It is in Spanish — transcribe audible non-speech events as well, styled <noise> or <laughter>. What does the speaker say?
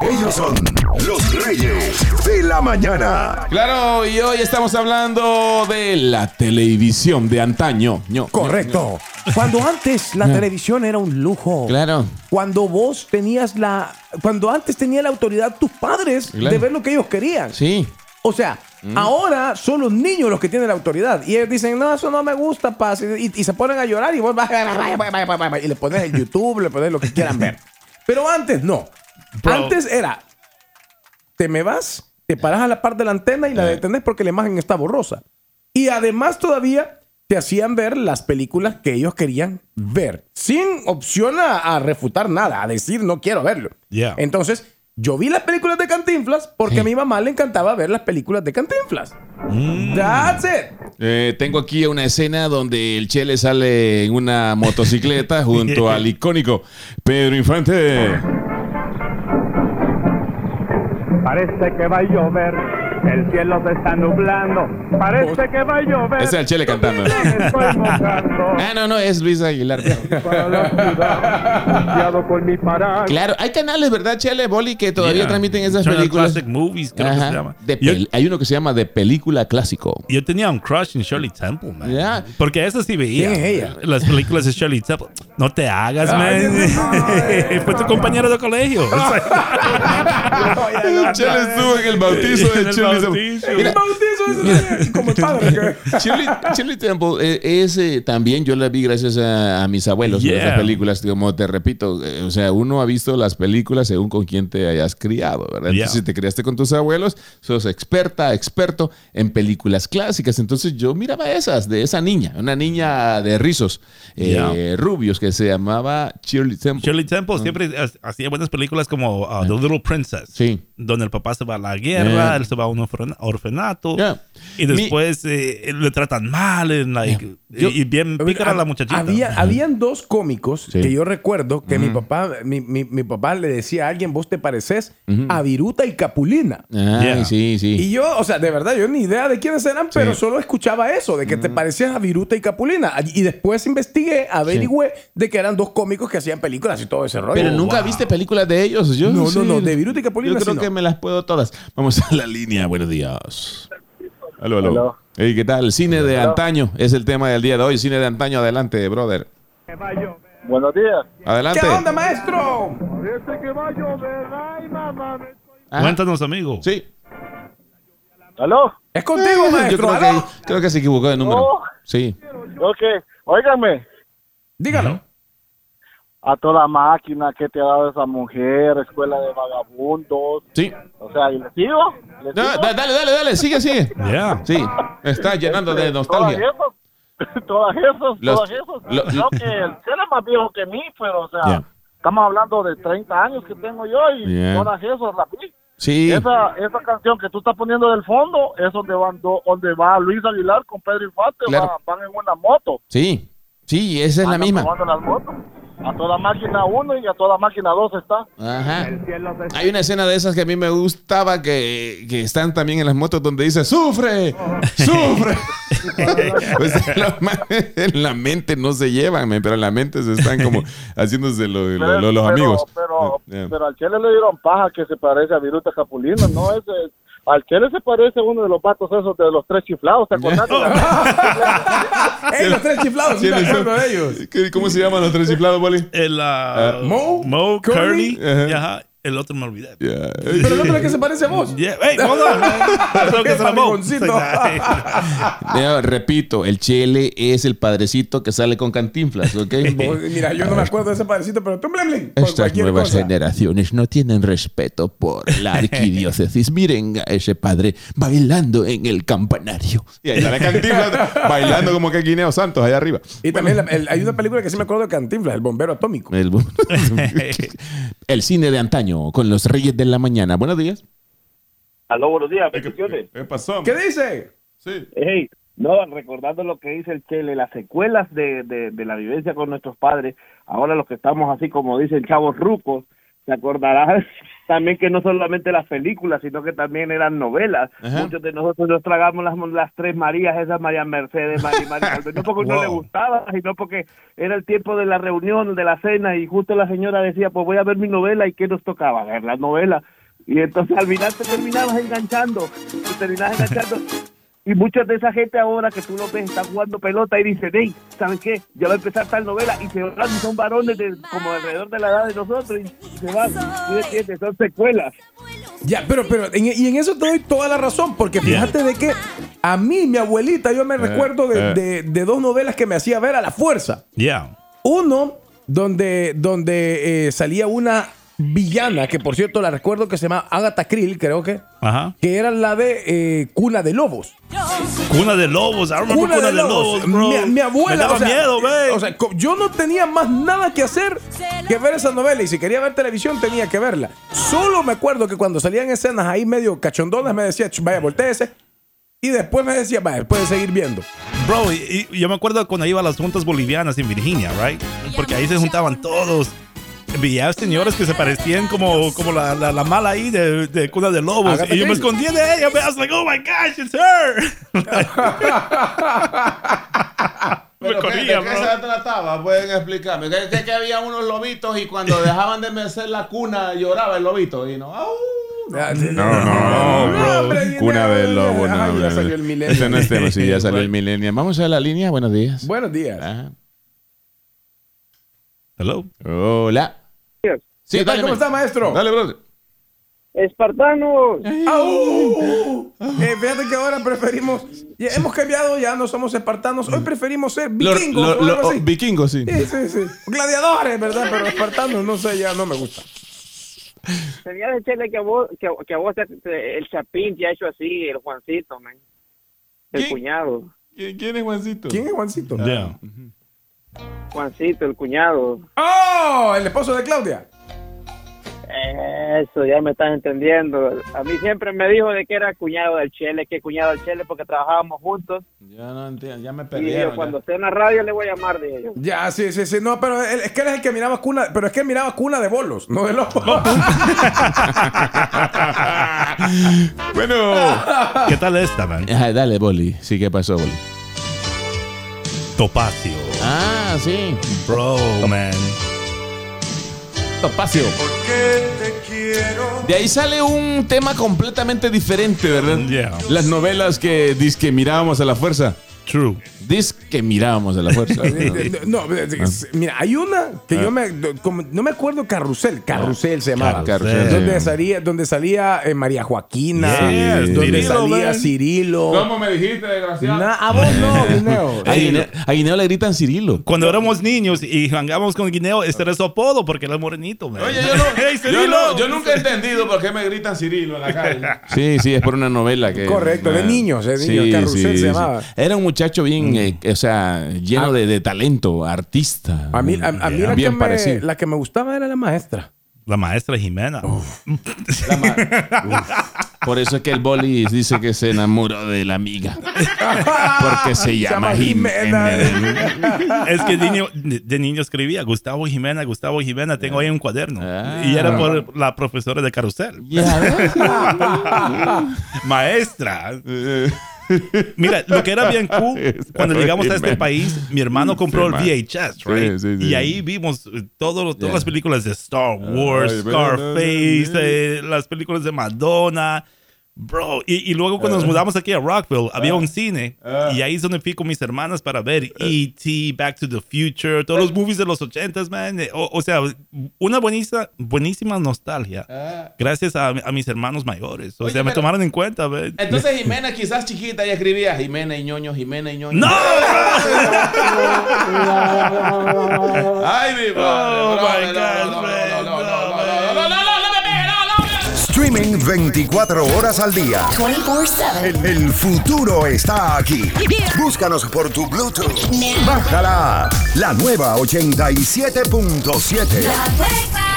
Ellos son los reyes de la mañana. Claro, y hoy estamos hablando de la televisión de antaño. ño, Correcto. Cuando antes la <laughs> televisión era un lujo. Claro. Cuando vos tenías la. Cuando antes tenía la autoridad tus padres Claro. de ver lo que ellos querían. Sí. O sea, ahora son los niños los que tienen la autoridad. Y ellos dicen, no, eso no me gusta, paz. Y, y se ponen a llorar y vos vas, <laughs> y le pones el YouTube, le pones lo que quieran ver. <laughs> Pero antes no. Bro. Antes era, te me vas, te paras a la par de la antena y la Eh. detenés porque la imagen está borrosa. Y además todavía te hacían ver las películas que ellos querían ver, sin opción a, a refutar nada, a decir no quiero verlo. Yeah. Entonces, yo vi las películas de Cantinflas porque a mi mamá le encantaba ver las películas de Cantinflas. That's it. Eh, tengo aquí una escena donde el Chele sale en una motocicleta <laughs> junto al icónico Pedro Infante. Parece que va a llover, el cielo se está nublando. Parece que va a llover. Ese es el Chele cantando. <laughs> Ah, no, no, es Luis Aguilar. Para la ciudad, con mi paraguas. Claro, hay canales, ¿verdad, Chele, Boli, que todavía Yeah. transmiten esas Turner películas? Classic Movies, creo que se llama. De Yo- pel- hay uno que se llama de película clásico. Yo tenía un crush en Shirley Temple, man. Yeah. Porque eso sí veía. Las películas de Shirley Temple. No te hagas, Ay, man. <laughs> Fue tu compañero de colegio. <laughs> El Chele estuvo en el bautizo de Shirley bautizo. Temple. Mira, El bautizo es como el padre. que- <laughs> Shirley, Shirley Temple eh, es eh, también yo la vi gracias a, a mis abuelos Yeah. esas películas como te repito eh, o sea uno ha visto las películas según con quién te hayas criado ¿verdad? Yeah. entonces si te criaste con tus abuelos sos experta experto en películas clásicas entonces yo miraba esas de esa niña una niña de rizos eh, Yeah. rubios que se llamaba Shirley Temple Shirley Temple siempre ha- hacía buenas películas como uh, The Little Princess. Sí. Donde el papá se va a la guerra, él se va a un orfanato. Y Mi- después eh, le tratan mal. en like, Yo- y bien pícara la muchachita. Había, habían dos cómicos Sí. que yo recuerdo que mi papá mi, mi- mi papá le decía a alguien, vos te pareces a Viruta y Capulina. Yeah. sí sí Y yo, o sea, de verdad, yo ni idea de quiénes eran, pero solo escuchaba eso, de que te parecías a Viruta y Capulina. Y después investigué, averigüé de que eran dos cómicos que hacían películas y todo ese rollo. Pero nunca viste películas de ellos. Yo No, sí. no, no, de Viruta y Capulina Yo creo sí no. que me las puedo todas. Vamos a la línea. Buenos días. Aló, aló. Aló. Hey, ¿Qué tal? Cine de antaño es el tema del día de hoy. Cine de antaño, adelante, brother. Que va a llover. Buenos días. Adelante. ¿Qué onda, maestro? Parece que va a llover. Ay, mamá. me estoy-. Cuéntanos, amigo. Sí. ¿Aló? Es contigo, Yo maestro. creo ¿aló? que, creo que se equivocó de número. Oh. Sí. Ok. Óigame. Dígalo. A toda máquina que te ha dado esa mujer, escuela de vagabundos. Sí. O sea, ¿y le sigo? ¿Le sigo? da- dale, dale, dale. Sigue, sigue. Yeah. Sí. Está llenando de nostalgia. Todas esas, <laughs> todas esas, Creo que es más viejo que mí, pero o sea, Ya. estamos hablando de 30 años que tengo yo y Ya. todas esas vi. Sí. Esa, esa canción que tú estás poniendo del fondo es donde van do- donde va Luis Aguilar con Pedro Infante, Claro. van, van en una moto. Sí. Sí, esa es la misma. las motos. A toda máquina 1 y a toda máquina 2 está. Ajá. Hay una escena de esas que a mí me gustaba que, que están también en las motos donde dice ¡Sufre! ¡Sufre! <laughs> pues en la, ma- en la mente no se llevan, pero en la mente se están como <laughs> haciéndose lo- lo- lo- los Pero- amigos. Pero, Yeah. pero al Chele le dieron paja que se parece a Viruta Capulina, ¿no? Ese, al Chele se parece a uno de los patos esos de los tres chiflados, ¿te acordás? <laughs> <laughs> ¡Ey, los tres chiflados! Me acuerdo de ellos. ¿Qué- ¿Cómo se llaman los tres chiflados, Boli? El, uh, Mo, Mo, Curly. Curly. Ajá. y ajá, el otro me olvidé. Yeah. Pero el otro es que se parece a vos. Yeah. Hey, hold on. <laughs> Que mariconcito. <laughs> Ya, repito, el Chele es el padrecito que sale con cantinflas, ¿ok? <laughs> Mira, yo no me acuerdo de ese padrecito, pero tú, Blemlin, por Estas cualquier nuevas cosa. generaciones no tienen respeto por la arquidiócesis. Miren a ese padre bailando en el campanario. Y ahí está la cantinflas bailando como que Guineo Santos allá arriba. Y también la- el- hay una película que sí me acuerdo de Cantinflas, El Bombero Atómico. El, el cine de antaño con los Reyes de la Mañana. Buenos días. Aló, buenos días, bendiciones. ¿Qué pasó? ¿Qué dice? Sí. Hey, no, recordando lo que dice el Chele, las secuelas de, de, de la vivencia con nuestros padres, ahora los que estamos así como dicen chavos rucos, te acordarás <laughs> también que no solamente las películas, sino que también eran novelas. Ajá. Muchos de nosotros nos tragamos las, las tres Marías, esas María Mercedes, María, María, <laughs> no porque no le Wow. gustaba, sino porque era el tiempo de la reunión, de la cena, y justo la señora decía, pues voy a ver mi novela, ¿y qué nos tocaba? Ver la novela. Y entonces al final te terminabas enganchando, te terminabas enganchando. Y mucha de esa gente ahora que tú lo ves están jugando pelota y dicen, hey, ¿sabes qué? Ya va a empezar tal novela y se van y son varones de, como alrededor de la edad de nosotros y se van. ¿Tú entiendes? Son secuelas. Ya, pero, pero, en- y en eso te doy toda la razón, porque fíjate de que a mí, mi abuelita, yo me recuerdo de, eh. de- de dos novelas que me hacía ver a la fuerza. Yeah. Uno, donde, donde eh, salía una villana, que por cierto la recuerdo que se llama Agatha Krill, creo que, Ajá. que era la de eh, Cuna de Lobos. Cuna de lobos. Remember Cuna, de, Lobos. bro. Mi, mi abuela. Me daba o sea, miedo. O sea, yo no tenía más nada que hacer que ver esa novela. Y si quería ver televisión, tenía que verla. Solo me acuerdo que cuando salían escenas ahí medio cachondonas, me decía, "Ch, vaya, volteese. Y después me decía, vaya, puede seguir viendo. Bro, y, y yo me acuerdo cuando iba a las juntas bolivianas en Virginia, right? Porque ahí se juntaban todos. Veía señores que se parecían como, como la, la, la mala ahí de, de Cuna de Lobos. Agatha y yo me escondía de ella. I was like, oh my gosh, it's her. <laughs> me ¿Pero qué- corría, ¿De qué bro. se trataba? Pueden explicarme. Que, que- que había unos lobitos y cuando <laughs> dejaban de mecer la cuna lloraba el lobito y no. ¡au! No, No, no, no, hombre, Cuna del lobo, ya, no. ya no, salió el milenio. Ese no es tema, sí, ya <laughs> salió el milenio. Vamos a la línea, buenos días. Buenos días. Ajá. Hello. Hola. Sí, ¿Qué tal? dale, ¿Cómo está, maestro? Dale, brother. Espartanos. ¡Au! Eh, fíjate que ahora preferimos. ya hemos cambiado, ya no somos espartanos. Hoy preferimos ser Lo- vikingos lo- o lo- algo así. oh, vikingos, sí. Sí, sí, sí. Gladiadores, ¿verdad? Pero espartanos, no sé, ya no me gusta. Tenía que decirle que a vos, que, que a vos te- te- el Chapín te ha hecho así, el Juancito, man. El ¿Quién? cuñado. ¿Quién, quién es Juancito? ¿Quién es Juancito? Yeah. Juancito, el cuñado. ¡Oh! El esposo de Claudia. Eso, ya me estás entendiendo. A mí siempre me dijo de que era cuñado del Chele, que cuñado del Chele porque trabajábamos juntos. Ya no entiendo, ya me Y perdieron. yo, cuando ya. esté en la radio le voy a llamar de ellos. Ya, sí, sí, sí. No, pero él- es que él es el que miraba cuna. Pero es que él miraba cuna de bolos, no de lobos. <laughs> bueno. ¿Qué tal esta, man? Ajá, dale, Boli. Sí, ¿qué pasó, Boli? Topacio. Ah, sí. Bro, man. Topacio. De ahí sale un tema completamente diferente, ¿verdad? Yeah. Las novelas que dice que mirábamos a la fuerza. True. Dice que mirábamos a la fuerza. no, <laughs> no, es- mira, hay una que yo me. como- no me acuerdo, Carrusel. Carrusel se llamaba. Carrusel. Donde salía, donde salía eh, María Joaquina. Yes, donde Cirilo, salía man. Cirilo. me dijiste, desgraciado? Na- a vos no, <laughs> Guineo. A Guineo, a Guineo le gritan Cirilo. Cuando éramos niños y jugamos con Guineo, este era su apodo porque era morenito, man. Oye, yo, no, <laughs> Hey, yo, Cirilo. no- yo nunca he entendido por qué me gritan Cirilo en la calle. Sí, sí, es por una novela que... Correcto, de Ah, niños, de niños, Carrusel se llamaba. Era un muchacho bien, eh, o sea, lleno de, de talento, artista. A mí, a, a mí la, que me, la que me gustaba era la maestra. La maestra Jimena. La ma- <laughs> Uf. Por eso es que el boli dice que se enamoró de la amiga. Porque se llama Jimena. es que de niño, de, niño escribía Gustavo Jimena, Gustavo Jimena, tengo ahí un cuaderno. Ah. Y era por la profesora de carrusel. <laughs> Maestra. Mira, lo que era <laughs> bien cool, cuando llegamos a este país, mi hermano compró el. VHS, right? Sí, sí, sí. Y ahí vimos eh, todo- todas Yeah. las películas de Star Wars, Ay, Scarface, eh, las películas de Madonna. Bro, y, y luego cuando nos mudamos aquí a Rockville, había un cine y ahí es donde fui con mis hermanas para ver E.T., Back to the Future, todos los movies de los 80s, man. Eh, O, o sea, una buenísima, buenísima nostalgia. Gracias a, a mis hermanos mayores. O Oye, sea, me pero- tomaron en cuenta, man. Entonces <laughs> Jimena quizás chiquita ya escribía Jimena y ñoño, Jimena y ñoño. ¡No! <laughs> ¡Ay, mi madre! Oh, brother, my no, God, Streaming 24 horas al día. 24-7. El, el futuro está aquí. Búscanos por tu Bluetooth. Bájala. La nueva 87.7. La nueva